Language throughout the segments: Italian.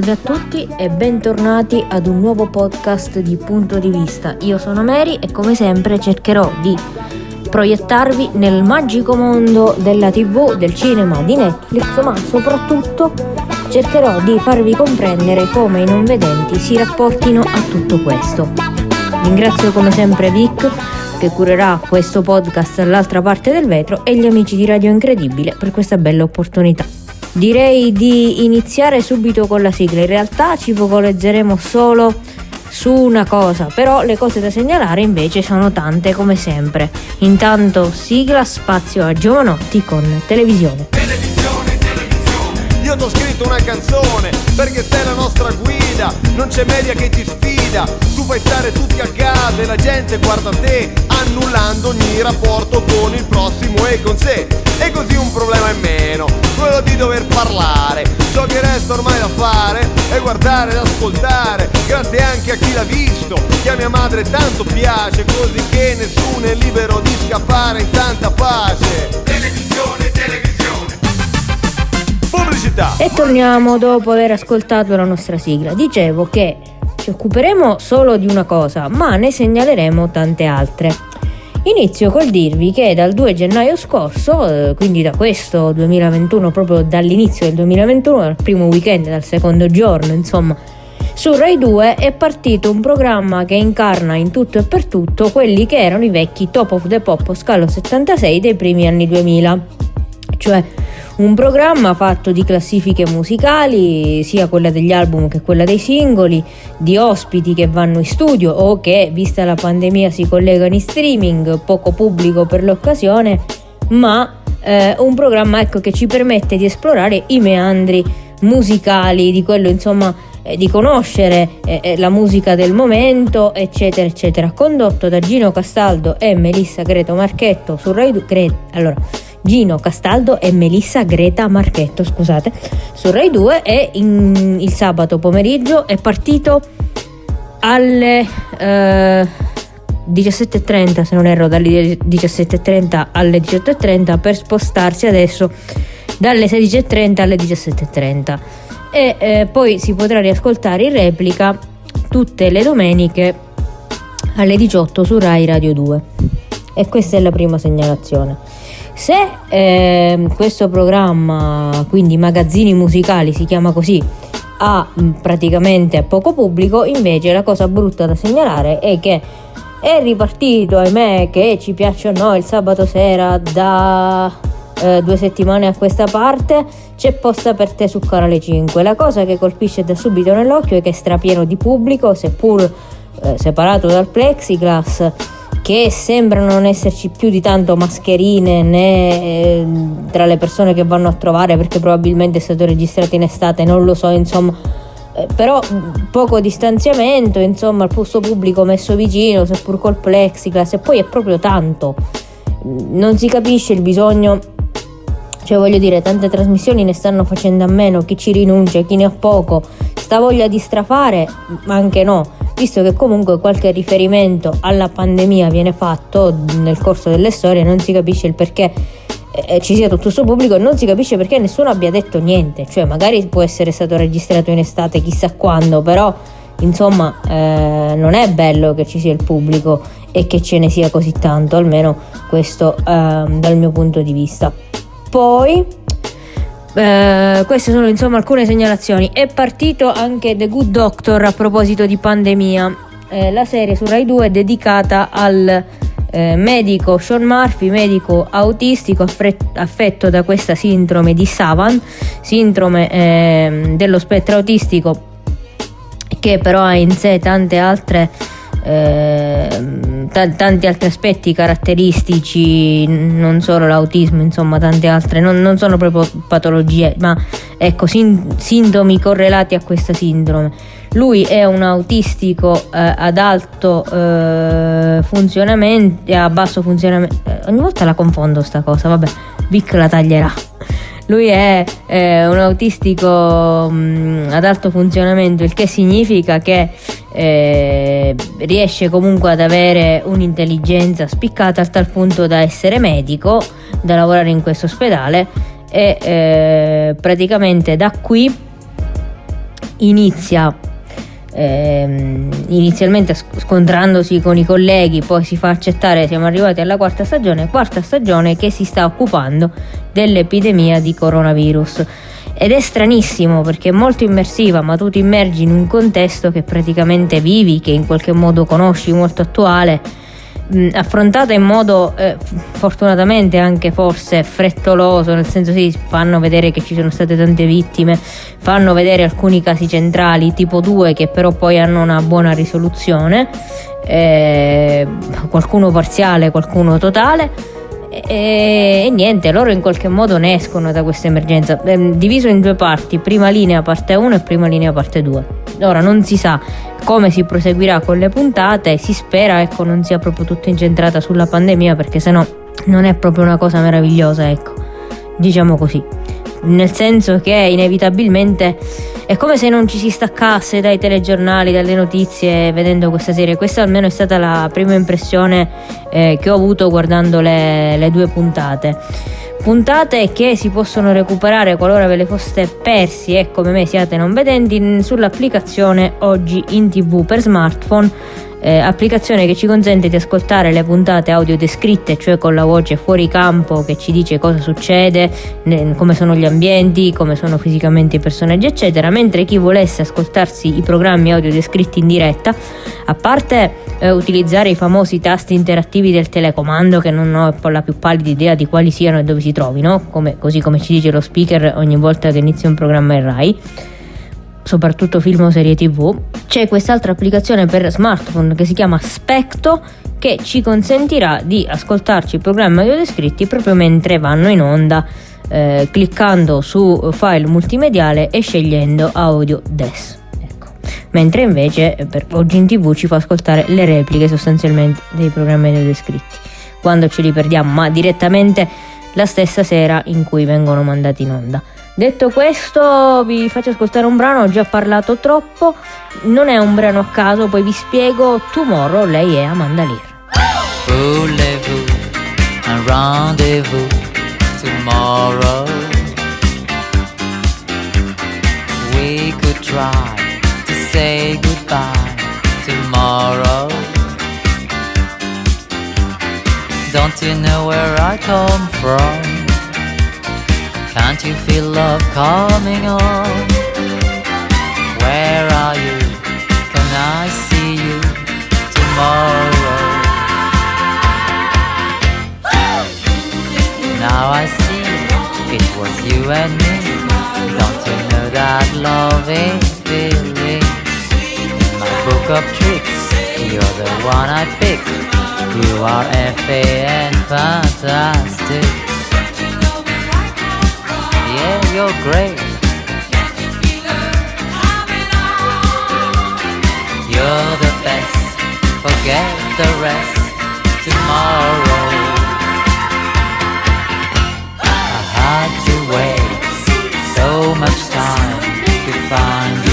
Salve a tutti e bentornati ad un nuovo podcast di Punto di Vista. Io sono Mary e come sempre cercherò di proiettarvi nel magico mondo della TV, del cinema, di Netflix, ma soprattutto cercherò di farvi comprendere come i non vedenti si rapportino a tutto questo. Ringrazio come sempre Vic che curerà questo podcast all'altra parte del vetro e gli amici di Radio Incredibile per questa bella opportunità. Direi di iniziare subito con la sigla, in realtà ci focalizzeremo solo su una cosa, però le cose da segnalare invece sono tante come sempre. Intanto sigla spazio a Giovanotti con televisione. Io ti ho scritto una canzone perché sei la nostra guida, non c'è media che ti sfida, tu fai stare tutti a casa e la gente guarda te, annullando ogni rapporto con il prossimo e con sé. E così un problema in meno, quello di dover parlare. Ciò che resta ormai da fare è guardare ed ascoltare, grazie anche a chi l'ha visto, che a mia madre tanto piace, così che nessuno è libero di scappare in santa pace. Televisione, televisione. Pubblicità. E torniamo dopo aver ascoltato la nostra sigla. Dicevo che ci occuperemo solo di una cosa, ma ne segnaleremo tante altre. Inizio col dirvi che dal 2 gennaio scorso, eh, quindi da questo 2021, proprio dall'inizio del 2021, dal primo weekend, dal secondo giorno, insomma, su Rai 2 è partito un programma che incarna in tutto e per tutto quelli che erano i vecchi Top of the Pop Scalo 76 dei primi anni 2000, cioè un programma fatto di classifiche musicali, sia quella degli album che quella dei singoli, di ospiti che vanno in studio o che, vista la pandemia, si collegano in streaming, poco pubblico per l'occasione, ma eh, un programma ecco, che ci permette di esplorare i meandri musicali, di quello insomma eh, di conoscere eh, eh la musica del momento, eccetera, eccetera. Condotto da Gino Castaldo e Melissa Greto Marchetto su Rai 2. Allora, Gino Castaldo e Melissa Greta Marchetto, scusate, su Rai 2 e in, il sabato pomeriggio è partito alle eh, 17.30, se non erro, dalle 17.30 alle 18.30 per spostarsi adesso dalle 16.30 alle 17.30 e eh, poi si potrà riascoltare in replica tutte le domeniche alle 18 su Rai Radio 2 e questa è la prima segnalazione. Se eh, questo programma, quindi magazzini musicali, si chiama così, ha praticamente poco pubblico, invece la cosa brutta da segnalare è che è ripartito, ahimè, che ci piaccia o no, il sabato sera da eh, due settimane a questa parte c'è posta per te su Canale 5. La cosa che colpisce da subito nell'occhio è che è strapieno di pubblico, seppur eh, separato dal plexiglass che sembrano non esserci più di tanto mascherine né eh, tra le persone che vanno a trovare perché probabilmente è stato registrato in estate, non lo so, insomma. Eh, però poco distanziamento, insomma, il posto pubblico messo vicino, seppur col plexiglass, e poi è proprio tanto. Non si capisce il bisogno cioè voglio dire, tante trasmissioni ne stanno facendo a meno, chi ci rinuncia, chi ne ha poco. Sta voglia di strafare, ma anche no visto che comunque qualche riferimento alla pandemia viene fatto nel corso delle storie, non si capisce il perché eh, ci sia tutto questo pubblico e non si capisce perché nessuno abbia detto niente, cioè magari può essere stato registrato in estate chissà quando, però insomma eh, non è bello che ci sia il pubblico e che ce ne sia così tanto, almeno questo eh, dal mio punto di vista. Poi eh, queste sono insomma alcune segnalazioni. È partito anche The Good Doctor a proposito di pandemia. Eh, la serie su Rai 2 è dedicata al eh, medico Sean Murphy, medico autistico affetto da questa sindrome di Savan, sindrome ehm, dello spettro autistico che però ha in sé tante altre eh, t- tanti altri aspetti caratteristici, non solo l'autismo, insomma, tante altre, non, non sono proprio patologie, ma ecco, sin- sintomi correlati a questa sindrome. Lui è un autistico eh, ad alto eh, funzionamento, a basso funzionamento. Eh, ogni volta la confondo sta cosa, vabbè, Vic la taglierà. Lui è eh, un autistico mh, mm, ad alto funzionamento, il che significa che eh, riesce comunque ad avere un'intelligenza spiccata a tal punto da essere medico, da lavorare in questo ospedale e eh, praticamente da qui inizia ehm, inizialmente scontrandosi con i colleghi, poi si fa accettare, siamo arrivati alla quarta stagione, quarta stagione che si sta occupando dell'epidemia di coronavirus. Ed è stranissimo perché è molto immersiva, ma tu ti immergi in un contesto che praticamente vivi, che in qualche modo conosci, molto attuale mh, affrontata in modo eh, fortunatamente anche forse frettoloso, nel senso sì, fanno vedere che ci sono state tante vittime, fanno vedere alcuni casi centrali, tipo 2, che però poi hanno una buona risoluzione, eh, qualcuno parziale, qualcuno totale. E, e, niente, loro in qualche modo ne escono da questa emergenza, eh, diviso in due parti, prima linea parte 1 e prima linea parte 2. Ora non si sa come si proseguirà con le puntate, si spera ecco non sia proprio tutto incentrata sulla pandemia perché sennò non è proprio una cosa meravigliosa, ecco. Diciamo così. Nel senso che inevitabilmente è come se non ci si staccasse dai telegiornali, dalle notizie vedendo questa serie. Questa almeno è stata la prima impressione eh, che ho avuto guardando le, le due puntate puntate che si possono recuperare qualora ve le foste persi e come me siate non vedenti sull'applicazione oggi in tv per smartphone eh, applicazione che ci consente di ascoltare le puntate audio descritte, cioè con la voce fuori campo che ci dice cosa succede, ne, come sono gli ambienti, come sono fisicamente i personaggi, eccetera, mentre chi volesse ascoltarsi i programmi audio descritti in diretta, a parte eh, utilizzare i famosi tasti interattivi del telecomando che non ho la più pallida idea di quali siano e dove si trovino, come, così come ci dice lo speaker ogni volta che inizia un programma in RAI soprattutto film o serie tv, c'è quest'altra applicazione per smartphone che si chiama Specto che ci consentirà di ascoltarci i programmi audio descritti proprio mentre vanno in onda eh, cliccando su file multimediale e scegliendo audio des. Ecco. Mentre invece eh, per oggi in tv ci fa ascoltare le repliche sostanzialmente dei programmi audio descritti quando ce li perdiamo, ma direttamente la stessa sera in cui vengono mandati in onda. Detto questo, vi faccio ascoltare un brano, ho già parlato troppo, non è un brano a caso, poi vi spiego Tomorrow, lei è Amanda Lear. Rendezvous tomorrow? We could try to say goodbye tomorrow. Don't you know where I come from? Can't you feel love coming on? Where are you? Can I see you tomorrow? Now I see it was you and me. Don't you know that love is feeling? In my book of tricks, you're the one I pick. You are FA and fantastic yeah, you're great. You're the best, forget the rest tomorrow. I had to wait so much time to find you.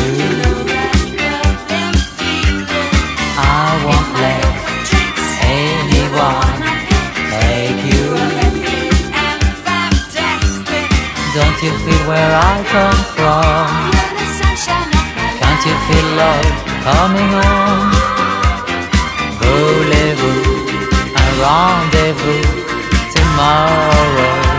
Where I come from? Can't you feel love coming on? Voulez-vous un rendezvous tomorrow?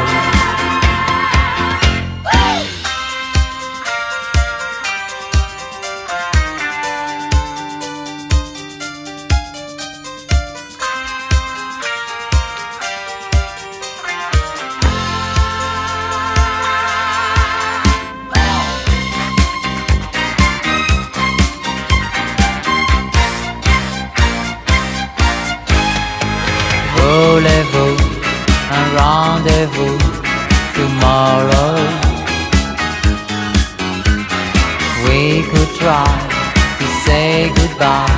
Goodbye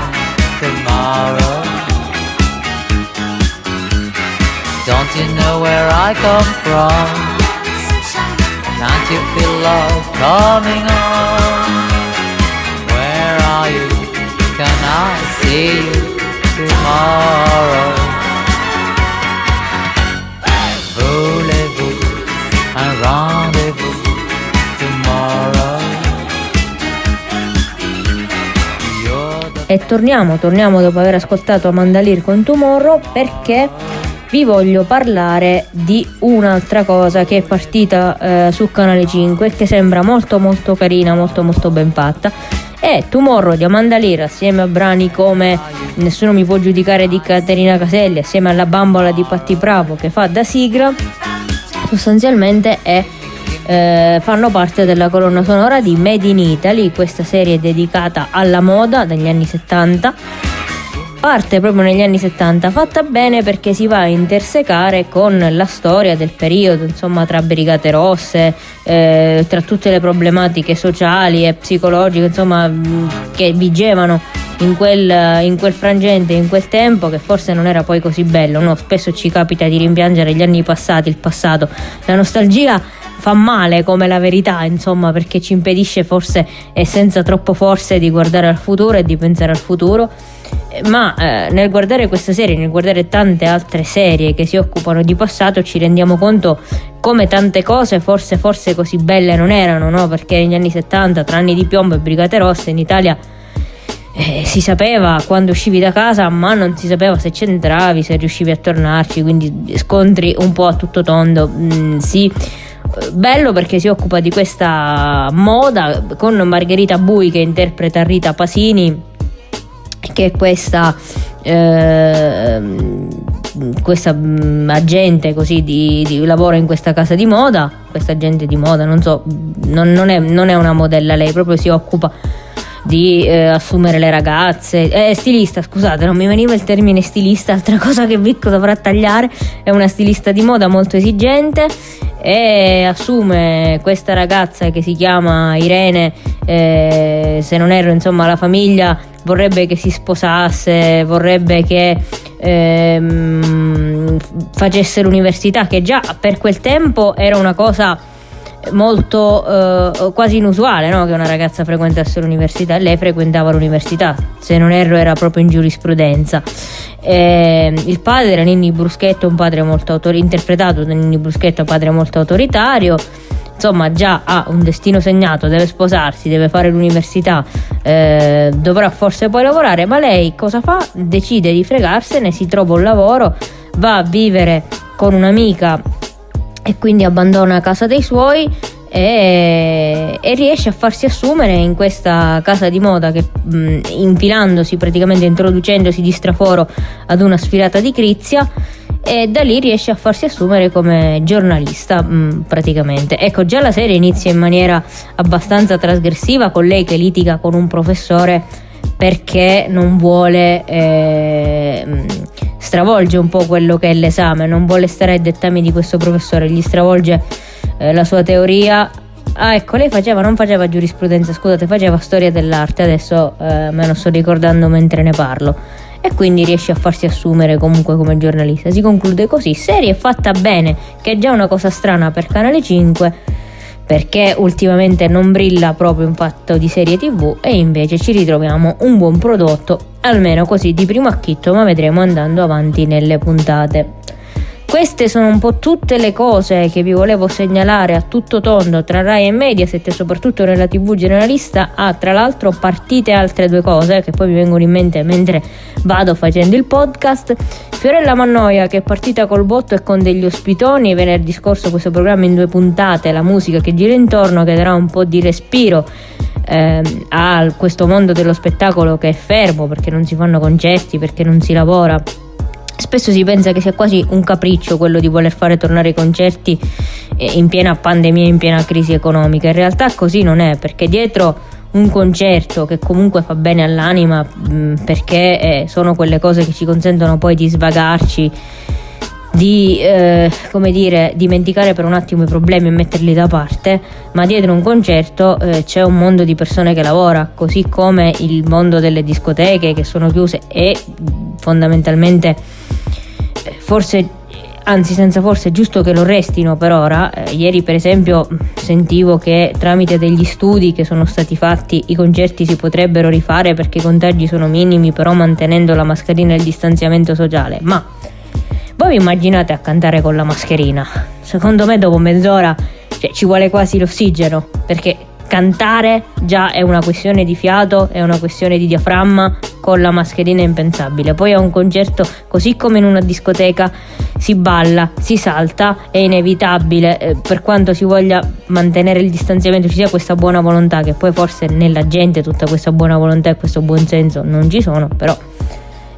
tomorrow. Don't you know where I come from? Can't you feel love coming on? Where are you? Can I see you tomorrow. Torniamo, torniamo dopo aver ascoltato Amanda Lear con Tomorrow perché vi voglio parlare di un'altra cosa che è partita eh, su Canale 5 e che sembra molto molto carina, molto molto ben fatta. È Tomorrow di Amanda Lear assieme a brani come Nessuno mi può giudicare di Caterina Caselli, assieme alla bambola di Patti Bravo che fa da sigla. Sostanzialmente è eh, fanno parte della colonna sonora di Made in Italy, questa serie dedicata alla moda dagli anni 70 parte proprio negli anni 70, fatta bene perché si va a intersecare con la storia del periodo, insomma, tra Brigate Rosse, eh, tra tutte le problematiche sociali e psicologiche, insomma, mm, che vigevano in quel, in quel frangente, in quel tempo, che forse non era poi così bello. No? Spesso ci capita di rimpiangere gli anni passati, il passato. La nostalgia fa male come la verità, insomma, perché ci impedisce forse e senza troppo forse di guardare al futuro e di pensare al futuro ma eh, nel guardare questa serie, nel guardare tante altre serie che si occupano di passato, ci rendiamo conto come tante cose forse, forse così belle non erano, no? Perché negli anni 70, tra anni di piombo e Brigate Rosse, in Italia eh, si sapeva quando uscivi da casa, ma non si sapeva se c'entravi, se riuscivi a tornarci, quindi scontri un po' a tutto tondo. Mm, sì bello perché si occupa di questa moda con Margherita Bui che interpreta Rita Pasini che è questa, eh, questa mm, agente così di, di, lavora in questa casa di moda, questa agente di moda, non so, non, non, è, non è una modella lei, proprio si occupa di eh, assumere le ragazze. Eh, stilista, scusate, non mi veniva il termine stilista, altra cosa che Vicco dovrà tagliare, è una stilista di moda molto esigente e assume questa ragazza che si chiama Irene, eh, se non erro, insomma, la famiglia vorrebbe che si sposasse, vorrebbe che ehm, facesse l'università, che già per quel tempo era una cosa molto eh, quasi inusuale no? che una ragazza frequentasse l'università lei frequentava l'università se non erro era proprio in giurisprudenza eh, il padre era Ninni Bruschetto un padre molto autoritario interpretato da Ninni Bruschetto padre molto autoritario insomma già ha un destino segnato, deve sposarsi, deve fare l'università, eh, dovrà forse poi lavorare, ma lei cosa fa? Decide di fregarsene, si trova un lavoro, va a vivere con un'amica e quindi abbandona casa dei suoi e, e, riesce a farsi assumere in questa casa di moda che mh, infilandosi praticamente introducendosi di straforo ad una sfilata di Crizia e da lì riesce a farsi assumere come giornalista mh, praticamente. Ecco, già la serie inizia in maniera abbastanza trasgressiva con lei che litiga con un professore perché non vuole eh, mm, stravolge un po' quello che è l'esame, non vuole stare ai dettami di questo professore, gli stravolge eh, la sua teoria. Ah, ecco, lei faceva, non faceva giurisprudenza, scusate, faceva storia dell'arte, adesso eh, me lo sto ricordando mentre ne parlo e quindi riesce a farsi assumere comunque come giornalista. Si conclude così, serie fatta bene, che è già una cosa strana per Canale 5 perché ultimamente non brilla proprio in fatto di serie tv e invece ci ritroviamo un buon prodotto, almeno così di primo acchitto, ma vedremo andando avanti nelle puntate. Queste sono un po' tutte le cose che vi volevo segnalare a tutto tondo tra Rai e Mediaset soprattutto nella TV generalista. Ah, tra l'altro partite altre due cose che poi mi vengono in mente mentre vado facendo il podcast. Fiorella Mannoia che è partita col botto e con degli ospitoni venerdì scorso questo programma in due puntate, la musica che gira intorno che darà un po' di respiro eh, a questo mondo dello spettacolo che è fermo perché non si fanno concerti, perché non si lavora Spesso si pensa che sia quasi un capriccio quello di voler fare tornare i concerti eh, in piena pandemia, in piena crisi economica. In realtà così non è, perché dietro un concerto che comunque fa bene all'anima, mm, perché eh, sono quelle cose che ci consentono poi di svagarci, di eh, come dire, dimenticare per un attimo i problemi e metterli da parte, ma dietro un concerto eh, c'è un mondo di persone che lavora, così come il mondo delle discoteche che sono chiuse e fondamentalmente forse anzi senza forse è giusto che lo restino per ora. Eh, ieri per esempio sentivo che tramite degli studi che sono stati fatti i concerti si potrebbero rifare perché i contagi sono minimi però mantenendo la mascherina e il distanziamento sociale. Ma voi vi immaginate a cantare con la mascherina? Secondo me dopo mezz'ora cioè, ci vuole quasi l'ossigeno perché cantare già è una questione di fiato, è una questione di diaframma, con la mascherina è impensabile. Poi a un concerto, così come in una discoteca, si balla, si salta, è inevitabile, eh, per quanto si voglia mantenere il distanziamento, ci sia questa buona volontà, che poi forse nella gente tutta questa buona volontà e questo buon senso non ci sono, però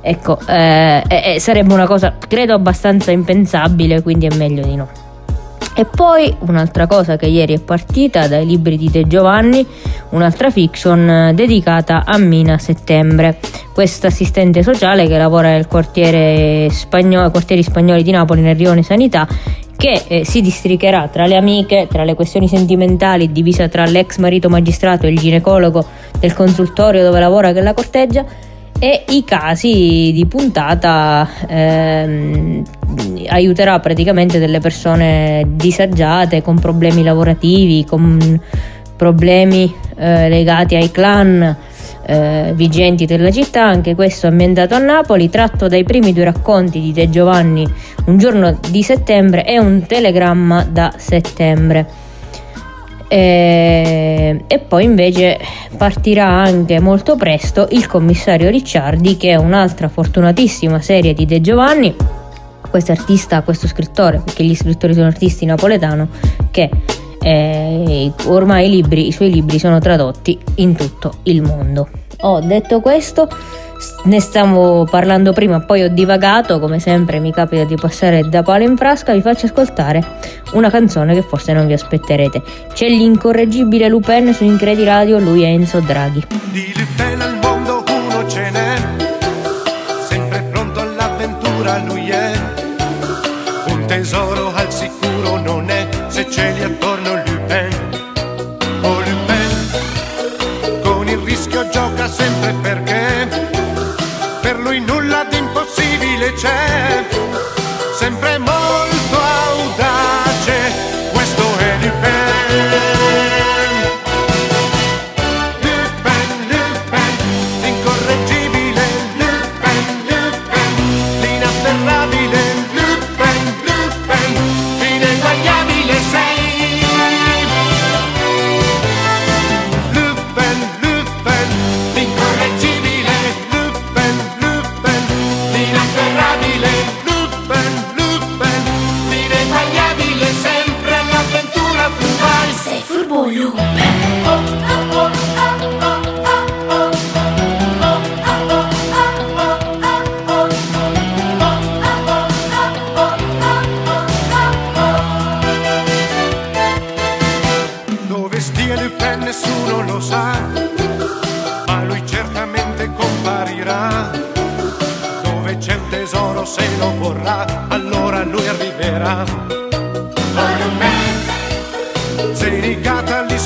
ecco, eh, eh, sarebbe una cosa credo abbastanza impensabile, quindi è meglio di no. E poi un'altra cosa che ieri è partita dai libri di De Giovanni, un'altra fiction eh, dedicata a Mina Settembre, questa assistente sociale che lavora nel quartiere spagnolo, quartieri spagnoli di Napoli nel Rione Sanità che eh, si districherà tra le amiche, tra le questioni sentimentali, divisa tra l'ex marito magistrato e il ginecologo del consultorio dove lavora che la corteggia e i casi di puntata ehm, aiuterà praticamente delle persone disagiate con problemi lavorativi, con problemi eh, legati ai clan eh, vigenti della città, anche questo ambientato a Napoli, tratto dai primi due racconti di De Giovanni Un giorno di settembre e un telegramma da settembre. E, e, poi invece partirà anche molto presto il commissario Ricciardi che è un'altra fortunatissima serie di De Giovanni. Questo artista, questo scrittore perché gli scrittori sono artisti napoletano che eh, ormai i, libri, i suoi libri sono tradotti in tutto il mondo. Ho detto questo ne stiamo parlando prima, poi ho divagato, come sempre mi capita di passare da palo in frasca, vi faccio ascoltare una canzone che forse non vi aspetterete. C'è l'incorreggibile Lupin su Incredi Radio, lui è Enzo Draghi. Di Lupin al mondo uno ce n'è, sempre pronto all'avventura lui è, un tesoro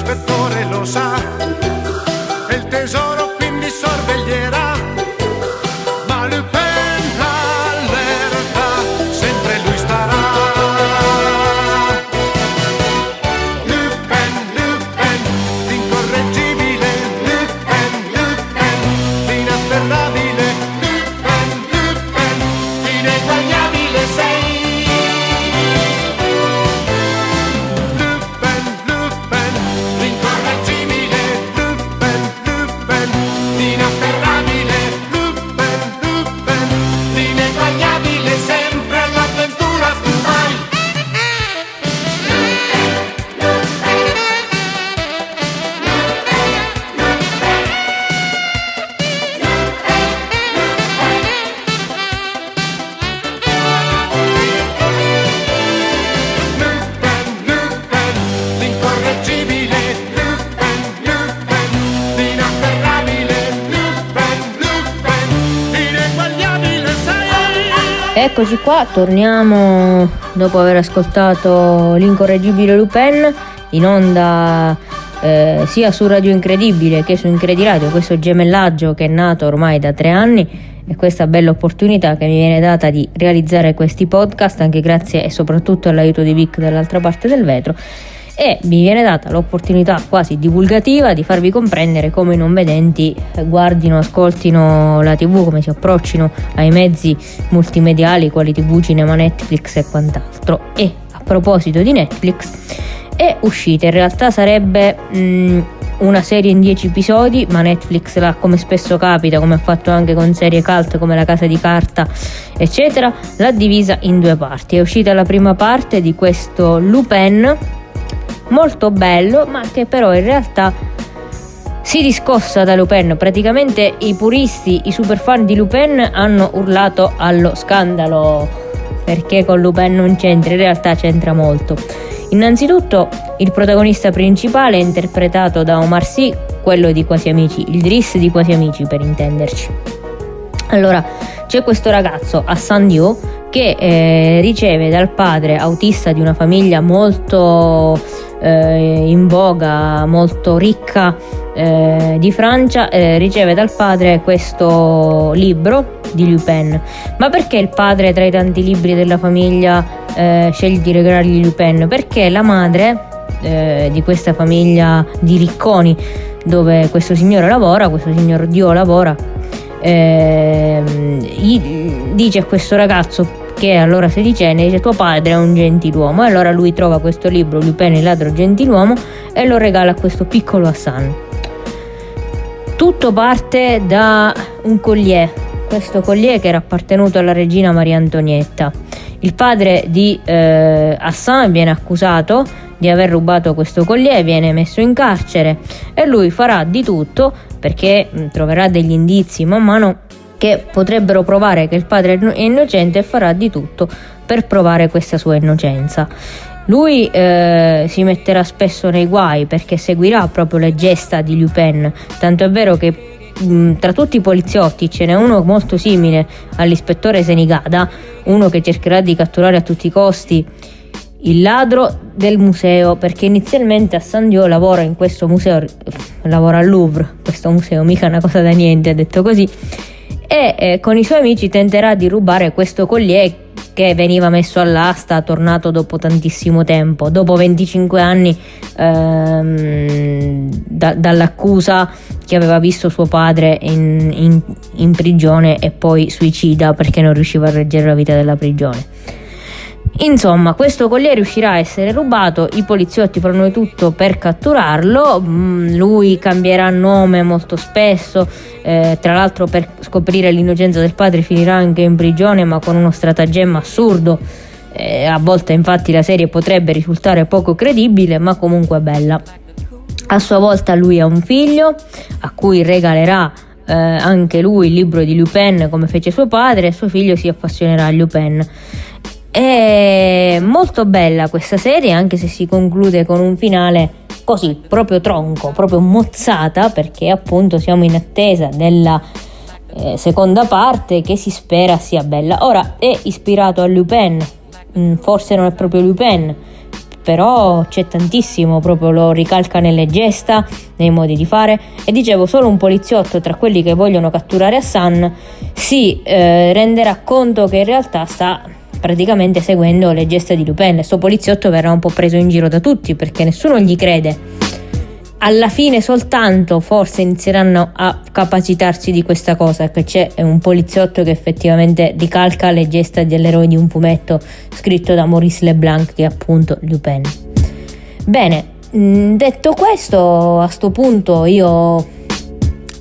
rigata l'ispettore lo sa, Eccoci qua, torniamo dopo aver ascoltato l'incorreggibile Lupin in onda eh, sia su Radio Incredibile che su Incrediradio, questo gemellaggio che è nato ormai da tre anni e questa bella opportunità che mi viene data di realizzare questi podcast anche grazie e soprattutto all'aiuto di Vic dall'altra parte del vetro e mi viene data l'opportunità quasi divulgativa di farvi comprendere come i non vedenti eh, guardino, ascoltino la tv, come si approccino ai mezzi multimediali quali tv, cinema, Netflix e quant'altro. E a proposito di Netflix, è uscita, in realtà sarebbe mh, una serie in 10 episodi, ma Netflix l'ha come spesso capita, come ha fatto anche con serie cult come La Casa di Carta, eccetera, l'ha divisa in due parti. È uscita la prima parte di questo Lupin, molto bello, ma che però in realtà si discossa da Lupin. Praticamente i puristi, i super fan di Lupin hanno urlato allo scandalo perché con Lupin non c'entra, in realtà c'entra molto. Innanzitutto il protagonista principale è interpretato da Omar Sy, quello di Quasi Amici, il Driss di Quasi Amici per intenderci. Allora, c'è questo ragazzo, Hassan Dio, che eh, riceve dal padre autista di una famiglia molto eh, in voga, molto ricca eh, di Francia, eh, riceve dal padre questo libro di Lupin. Ma perché il padre tra i tanti libri della famiglia eh, sceglie di regalargli Lupin? Perché la madre eh, di questa famiglia di ricconi dove questo signore lavora, questo signor Dio lavora, eh, dice a questo ragazzo è allora sedicenne dice tuo padre è un gentiluomo e allora lui trova questo libro Lupin il ladro gentiluomo e lo regala a questo piccolo Hassan. Tutto parte da un collier. Questo collier che era appartenuto alla regina Maria Antonietta. Il padre di eh, Hassan viene accusato di aver rubato questo collier, viene messo in carcere e lui farà di tutto perché troverà degli indizi man mano che potrebbero provare che il padre è innocente e farà di tutto per provare questa sua innocenza. Lui eh, si metterà spesso nei guai perché seguirà proprio le gesta di Lupin, tanto è vero che tra tutti i poliziotti ce n'è uno molto simile all'ispettore Senigada, uno che cercherà di catturare a tutti i costi il ladro del museo, perché inizialmente a San Dio lavora in questo museo, lavora al Louvre, questo museo mica una cosa da niente, ha detto così, e eh, con i suoi amici tenterà di rubare questo collier che veniva messo all'asta, tornato dopo tantissimo tempo, dopo 25 anni ehm, da, dall'accusa che aveva visto suo padre in, in, in prigione e poi suicida perché non riusciva a reggere la vita della prigione. Insomma, questo collier riuscirà a essere rubato, i poliziotti faranno tutto per catturarlo, mm, lui cambierà nome molto spesso, eh, tra l'altro per scoprire l'innocenza del padre finirà anche in prigione ma con uno stratagemma assurdo. Eh, a volte infatti la serie potrebbe risultare poco credibile ma comunque bella. A sua volta lui ha un figlio a cui regalerà eh, anche lui il libro di Lupin come fece suo padre e suo figlio si appassionerà a Lupin. È molto bella questa serie, anche se si conclude con un finale così, proprio tronco, proprio mozzata, perché appunto siamo in attesa della eh, seconda parte che si spera sia bella. Ora è ispirato a Lupin, mm, forse non è proprio Lupin, però c'è tantissimo, proprio lo ricalca nelle gesta, nei modi di fare e dicevo solo un poliziotto tra quelli che vogliono catturare Hassan si eh, renderà conto che in realtà sta praticamente seguendo le gesta di Lupin. Sto poliziotto verrà un po' preso in giro da tutti perché nessuno gli crede. Alla fine soltanto forse inizieranno a capacitarsi di questa cosa, che c'è un poliziotto che effettivamente ricalca le gesta dell'eroe di un fumetto scritto da Maurice Leblanc che è appunto Lupin. Bene, mm, detto questo, a sto punto io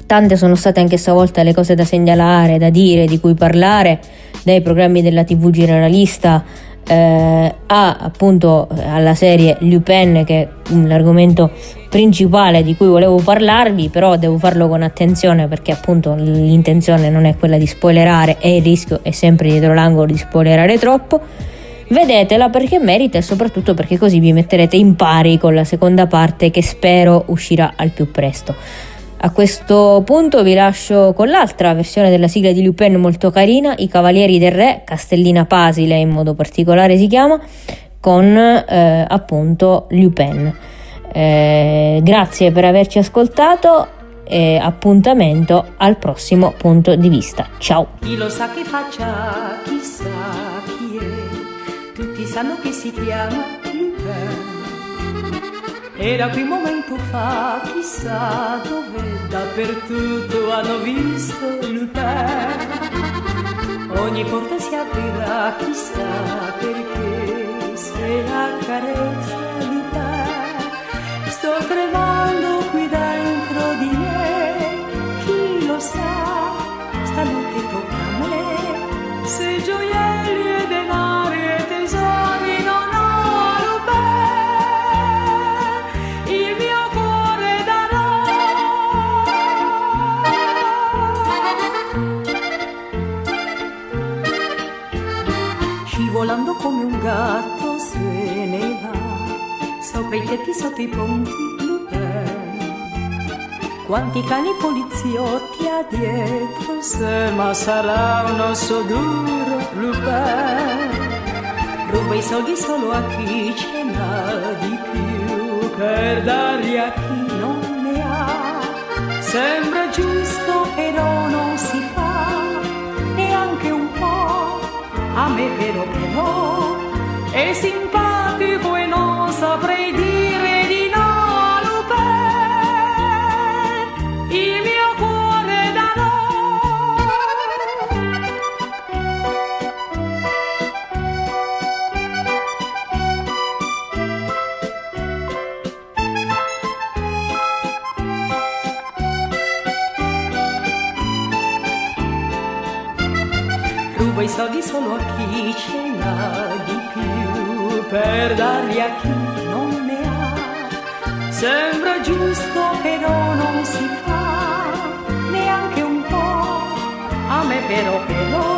tante sono state anche stavolta le cose da segnalare, da dire, di cui parlare dai programmi della TV generalista eh, a appunto alla serie Lupin che è l'argomento principale di cui volevo parlarvi però devo farlo con attenzione perché appunto l'intenzione non è quella di spoilerare e il rischio è sempre dietro l'angolo di spoilerare troppo. Vedetela perché merita e soprattutto perché così vi metterete in pari con la seconda parte che spero uscirà al più presto a questo punto vi lascio con l'altra versione della sigla di Lupin molto carina, I Cavalieri del Re, Castellina Pasile in modo particolare si chiama, con eh, appunto Lupin. Eh, grazie per averci ascoltato e appuntamento al prossimo punto di vista. Ciao! Chi lo sa che faccia, chissà chi è, tutti sanno che si chiama Lupin era qui un momento fa, chissà dove, dappertutto hanno visto Lupin. Ogni porta si aprirà, chissà perché, se la carezza Lupin. Sto tremando qui dentro di me, chi lo sa, stanotte tocca a me, se gioia tetti, sotto i ponti, Lupin. Quanti cani poliziotti ha dietro se, ma sarà un osso duro, Lupin. Ruba i soldi solo a chi ce n'ha di più, per darli a chi non ne ha. Sembra giusto, però non si fa neanche un po'. A me però però è simpatico saprei dire di no Lupin. Il mio cuore da no. Ruba i soldi solo a chi più, per darli a chi non ne ha. Sembra giusto, però non si fa neanche un po'. A me però però